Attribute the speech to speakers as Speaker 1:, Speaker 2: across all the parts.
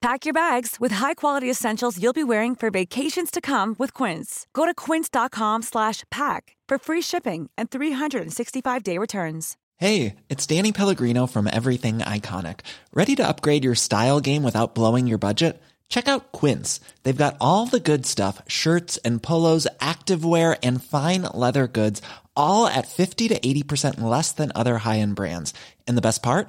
Speaker 1: Pack your bags with high-quality essentials you'll be wearing for vacations to come with Quince. Go to quince.com/pack for free shipping and 365-day returns.
Speaker 2: Hey, it's Danny Pellegrino from Everything Iconic. Ready to upgrade your style game without blowing your budget? Check out Quince. They've got all the good stuff, shirts and polos, activewear and fine leather goods, all at 50 to 80% less than other high-end brands. And the best part?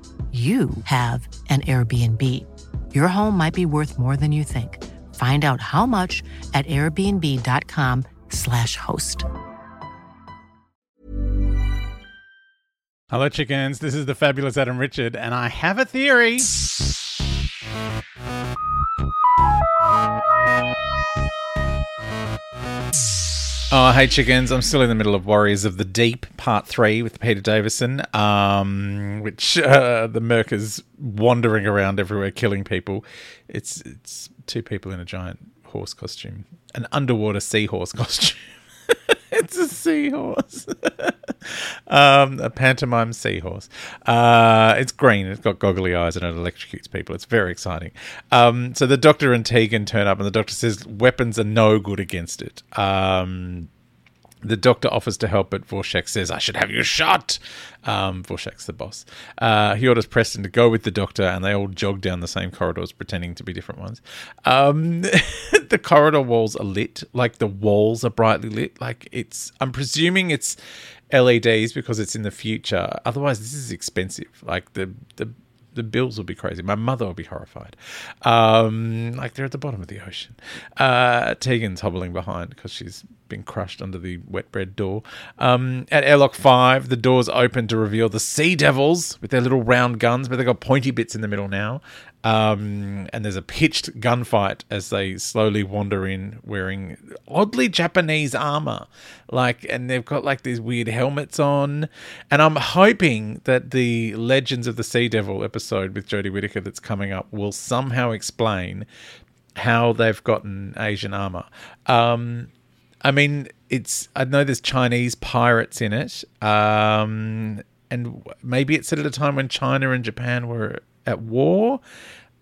Speaker 3: you have an Airbnb. Your home might be worth more than you think. Find out how much at airbnb.com/slash host.
Speaker 4: Hello, chickens. This is the fabulous Adam Richard, and I have a theory. Oh, hey, chickens. I'm still in the middle of Warriors of the Deep, part three with Peter Davison, um, which uh, the Merc is wandering around everywhere killing people. It's, it's two people in a giant horse costume, an underwater seahorse costume. it's a seahorse. um, a pantomime seahorse. Uh, it's green. It's got goggly eyes and it electrocutes people. It's very exciting. Um, so the doctor and Tegan turn up, and the doctor says weapons are no good against it. Um, the doctor offers to help, but Vorshak says, I should have you shot. Um, Vorshak's the boss. Uh, he orders Preston to go with the doctor, and they all jog down the same corridors, pretending to be different ones. Um, the corridor walls are lit, like the walls are brightly lit. Like it's, I'm presuming it's LEDs because it's in the future. Otherwise, this is expensive. Like the, the, the bills will be crazy. My mother will be horrified. Um, like they're at the bottom of the ocean. Uh, Tegan's hobbling behind because she's been crushed under the wet bread door. Um, at airlock five, the doors open to reveal the Sea Devils with their little round guns, but they've got pointy bits in the middle now. Um, and there's a pitched gunfight as they slowly wander in, wearing oddly Japanese armor, like, and they've got like these weird helmets on. And I'm hoping that the Legends of the Sea Devil episode with Jodie Whittaker that's coming up will somehow explain how they've gotten Asian armor. Um, I mean, it's I know there's Chinese pirates in it, um, and maybe it's set at a time when China and Japan were at war.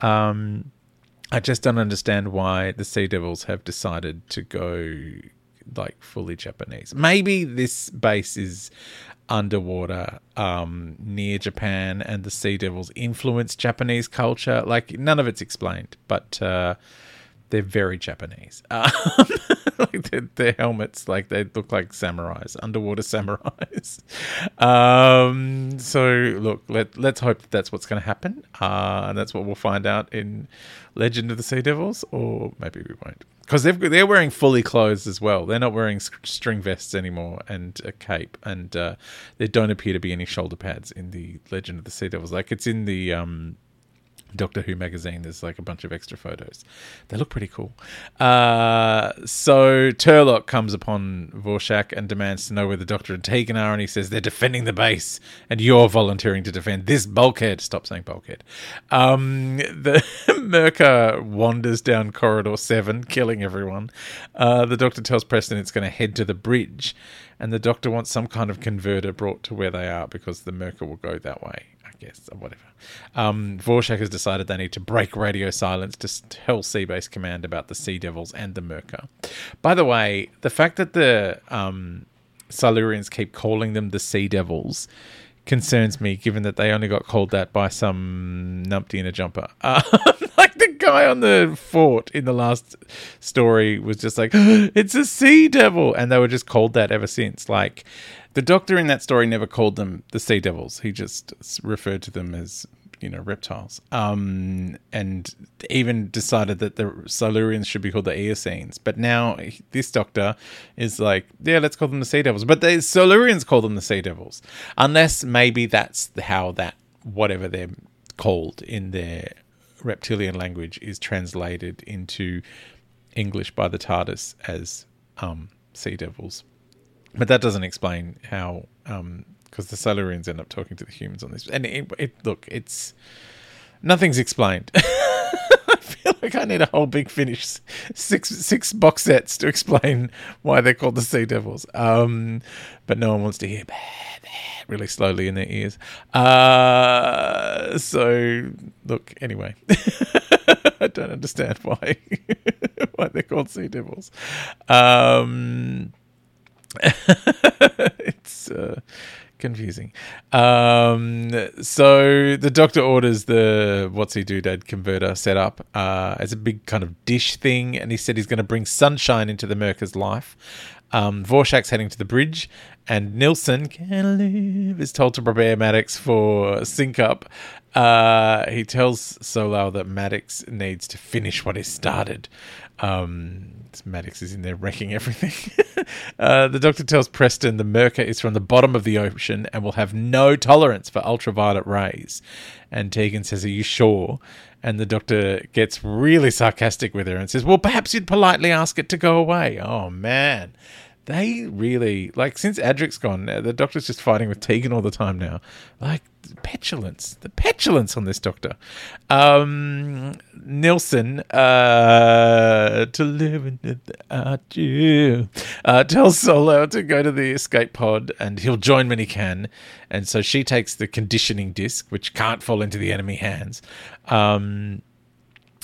Speaker 4: Um, I just don't understand why the Sea Devils have decided to go like fully Japanese. Maybe this base is underwater um, near Japan, and the Sea Devils influence Japanese culture. Like none of it's explained, but. Uh, they're very Japanese. Um, like their, their, helmets, like they look like samurais, underwater samurais. Um, so look, let let's hope that that's what's going to happen, uh, and that's what we'll find out in Legend of the Sea Devils, or maybe we won't, because they're they're wearing fully clothes as well. They're not wearing string vests anymore and a cape, and uh, there don't appear to be any shoulder pads in the Legend of the Sea Devils. Like it's in the um, Doctor Who magazine. There's like a bunch of extra photos. They look pretty cool. Uh, so Turlough comes upon Vorshak and demands to know where the Doctor and Tegan are, and he says they're defending the base, and you're volunteering to defend this bulkhead. Stop saying bulkhead. Um, the Myrka wanders down corridor seven, killing everyone. Uh, the Doctor tells Preston it's going to head to the bridge, and the Doctor wants some kind of converter brought to where they are because the Myrka will go that way guess, or whatever. Um, Vorshak has decided they need to break radio silence to tell Seabase Command about the Sea Devils and the Myrka. By the way, the fact that the um, Silurians keep calling them the Sea Devils concerns me, given that they only got called that by some numpty in a jumper. Uh, guy on the fort in the last story was just like, it's a sea devil. And they were just called that ever since. Like, the doctor in that story never called them the sea devils. He just referred to them as you know reptiles um and even decided that the silurians should be called the eocenes but now this doctor is like yeah let's call them the sea devils but the silurians call them the sea devils unless maybe that's how that whatever they're called in their reptilian language is translated into english by the tardis as um sea devils but that doesn't explain how um because the Silurians end up talking to the humans on this. And it, it look, it's nothing's explained. Feel like I need a whole big finish six six box sets to explain why they're called the Sea Devils. Um, but no one wants to hear really slowly in their ears. Uh, so look, anyway, I don't understand why why they're called Sea Devils. Um, it's. Uh, confusing. Um, so the doctor orders the what's he do dad converter set up uh, as a big kind of dish thing, and he said he's going to bring sunshine into the Myrka's life. Um, heading to the bridge, and Nilsson can live is told to prepare Maddox for sync up. Uh, he tells Solow that Maddox needs to finish what he started. Um, Maddox is in there wrecking everything. uh, the doctor tells Preston the Myrka is from the bottom of the ocean and will have no tolerance for ultraviolet rays. And Tegan says, Are you sure? And the doctor gets really sarcastic with her and says, Well, perhaps you'd politely ask it to go away. Oh, man they really like since Adric's gone, uh, the doctor's just fighting with Tegan all the time now. Like petulance, the petulance on this doctor. Um, Nilsson, uh, to live without you, uh, tells Solow to go to the escape pod and he'll join when he can. And so she takes the conditioning disc, which can't fall into the enemy hands. Um,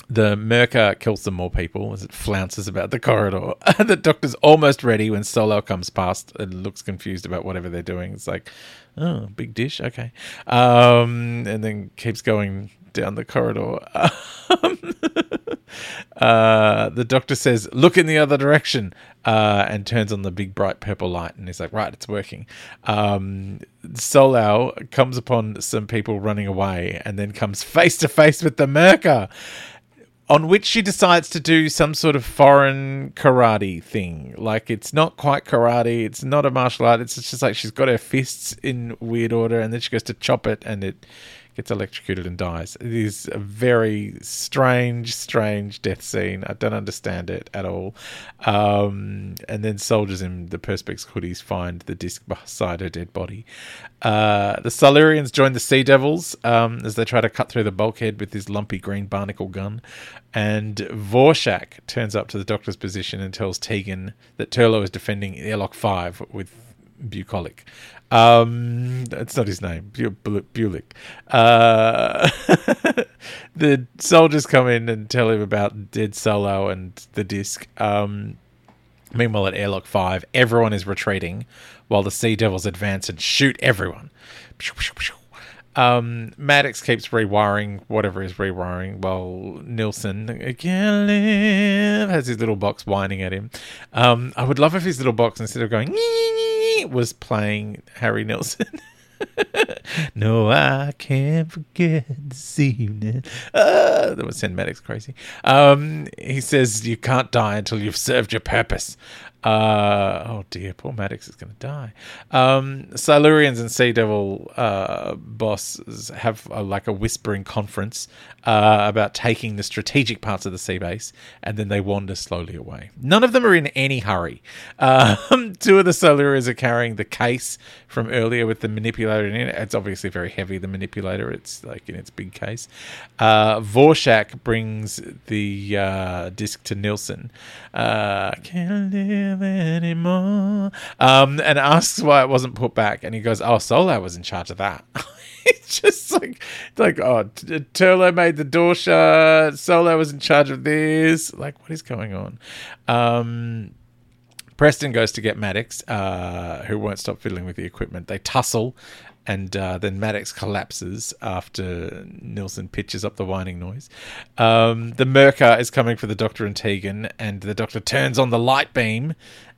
Speaker 4: the Myrka kills some more people as it flounces about the corridor. the doctor's almost ready when Solow comes past and looks confused about whatever they're doing. It's like, oh, big dish, okay. Um, and then keeps going down the corridor. uh, the doctor says, look in the other direction, uh, and turns on the big bright purple light. And he's like, right, it's working. Um, Solow comes upon some people running away and then comes face to face with the Myrka on which she decides to do some sort of foreign karate thing. Like it's not quite karate, it's not a martial art. It's just like she's got her fists in weird order, and then she goes to chop it, and it gets electrocuted and dies. It is a very strange, strange death scene. I don't understand it at all. Um, and then soldiers in the Perspex hoodies find the disc beside her dead body. Uh, the Silurians join the Sea Devils um, as they try to cut through the bulkhead with his lumpy green barnacle gun. And Vorshak turns up to the doctor's position and tells Tegan that Turlough is defending Airlock 5 with bucolic. Um, that's not his name, Bulic. Uh, the soldiers come in and tell him about Dead Solow and the disc. Um, meanwhile, at Airlock 5, everyone is retreating while the Sea Devils advance and shoot everyone. Um, Maddox keeps rewiring whatever is rewiring while Nilsson again has his little box whining at him. Um, I would love if his little box, instead of going, was playing Harry Nilsson. no, I can't forget this evening. Uh, that was send Maddox crazy. Um, he says, You can't die until you've served your purpose. Uh, oh dear, poor Maddox is going to die. Um, Silurians and Sea Devil uh, bosses have a, like a whispering conference uh, about taking the strategic parts of the sea base, and then they wander slowly away. None of them are in any hurry. Um, two of the Silurians are carrying the case from earlier with the manipulator in it. It's obviously very heavy, the manipulator. It's like in its big case. Uh, Vorshak brings the uh, disc to Nilsson. Uh, can't live anymore. Um, and asks why it wasn't put back. And he goes, Oh, Solow was in charge of that. it's just like, like oh, Turlough made the door shut. Solow was in charge of this. Like, what is going on? Um, Preston goes to get Maddox, uh, who won't stop fiddling with the equipment. They tussle, and uh, then Maddox collapses after Nilsson pitches up the whining noise. Um, the Myrka is coming for the Doctor and Tegan, and the Doctor turns on the light beam,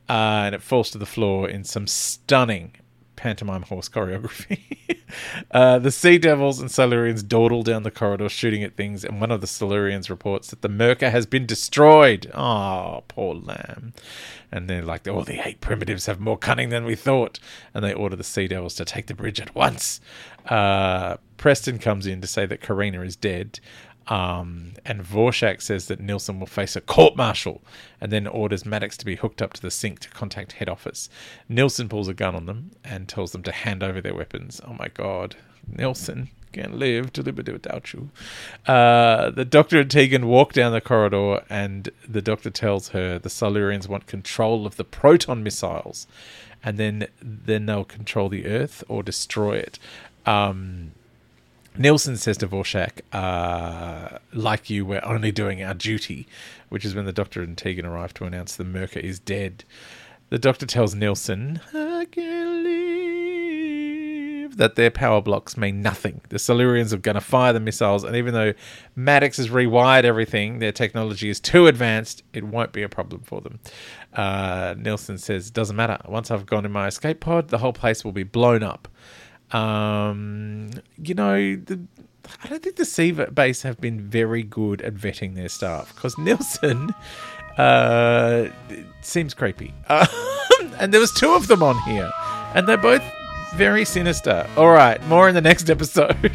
Speaker 4: uh, and it falls to the floor in some stunning pantomime horse choreography. uh, the Sea Devils and Silurians dawdle down the corridor shooting at things, and one of the Silurians reports that the Myrka has been destroyed. Oh, poor lamb. And they're like, oh, the eight primitives have more cunning than we thought. And they order the Sea Devils to take the bridge at once. Uh, Preston comes in to say that Karina is dead. Um, and Vorshak says that Nilsson will face a court martial and then orders Maddox to be hooked up to the sync to contact head office. Nilsson pulls a gun on them and tells them to hand over their weapons. Oh my god. Nilsson can't live to live without you. Uh, the doctor and Tegan walk down the corridor, and the doctor tells her the Silurians want control of the proton missiles, and then then they'll control the Earth or destroy it. Um, Nilsson says to Vorshak, uh, like you, we're only doing our duty, which is when the doctor and Tegan arrive to announce the Myrka is dead. The doctor tells Nilsson, I can live, that their power blocks mean nothing. The Silurians are going to fire the missiles, and even though Maddox has rewired everything, their technology is too advanced, it won't be a problem for them. Uh, Nilsson says, doesn't matter. Once I've gone in my escape pod, the whole place will be blown up. Um, you know, the, I don't think the Sea base have been very good at vetting their staff because Nilsson uh, seems creepy. Um, and there was two of them on here, and they're both very sinister. All right, more in the next episode.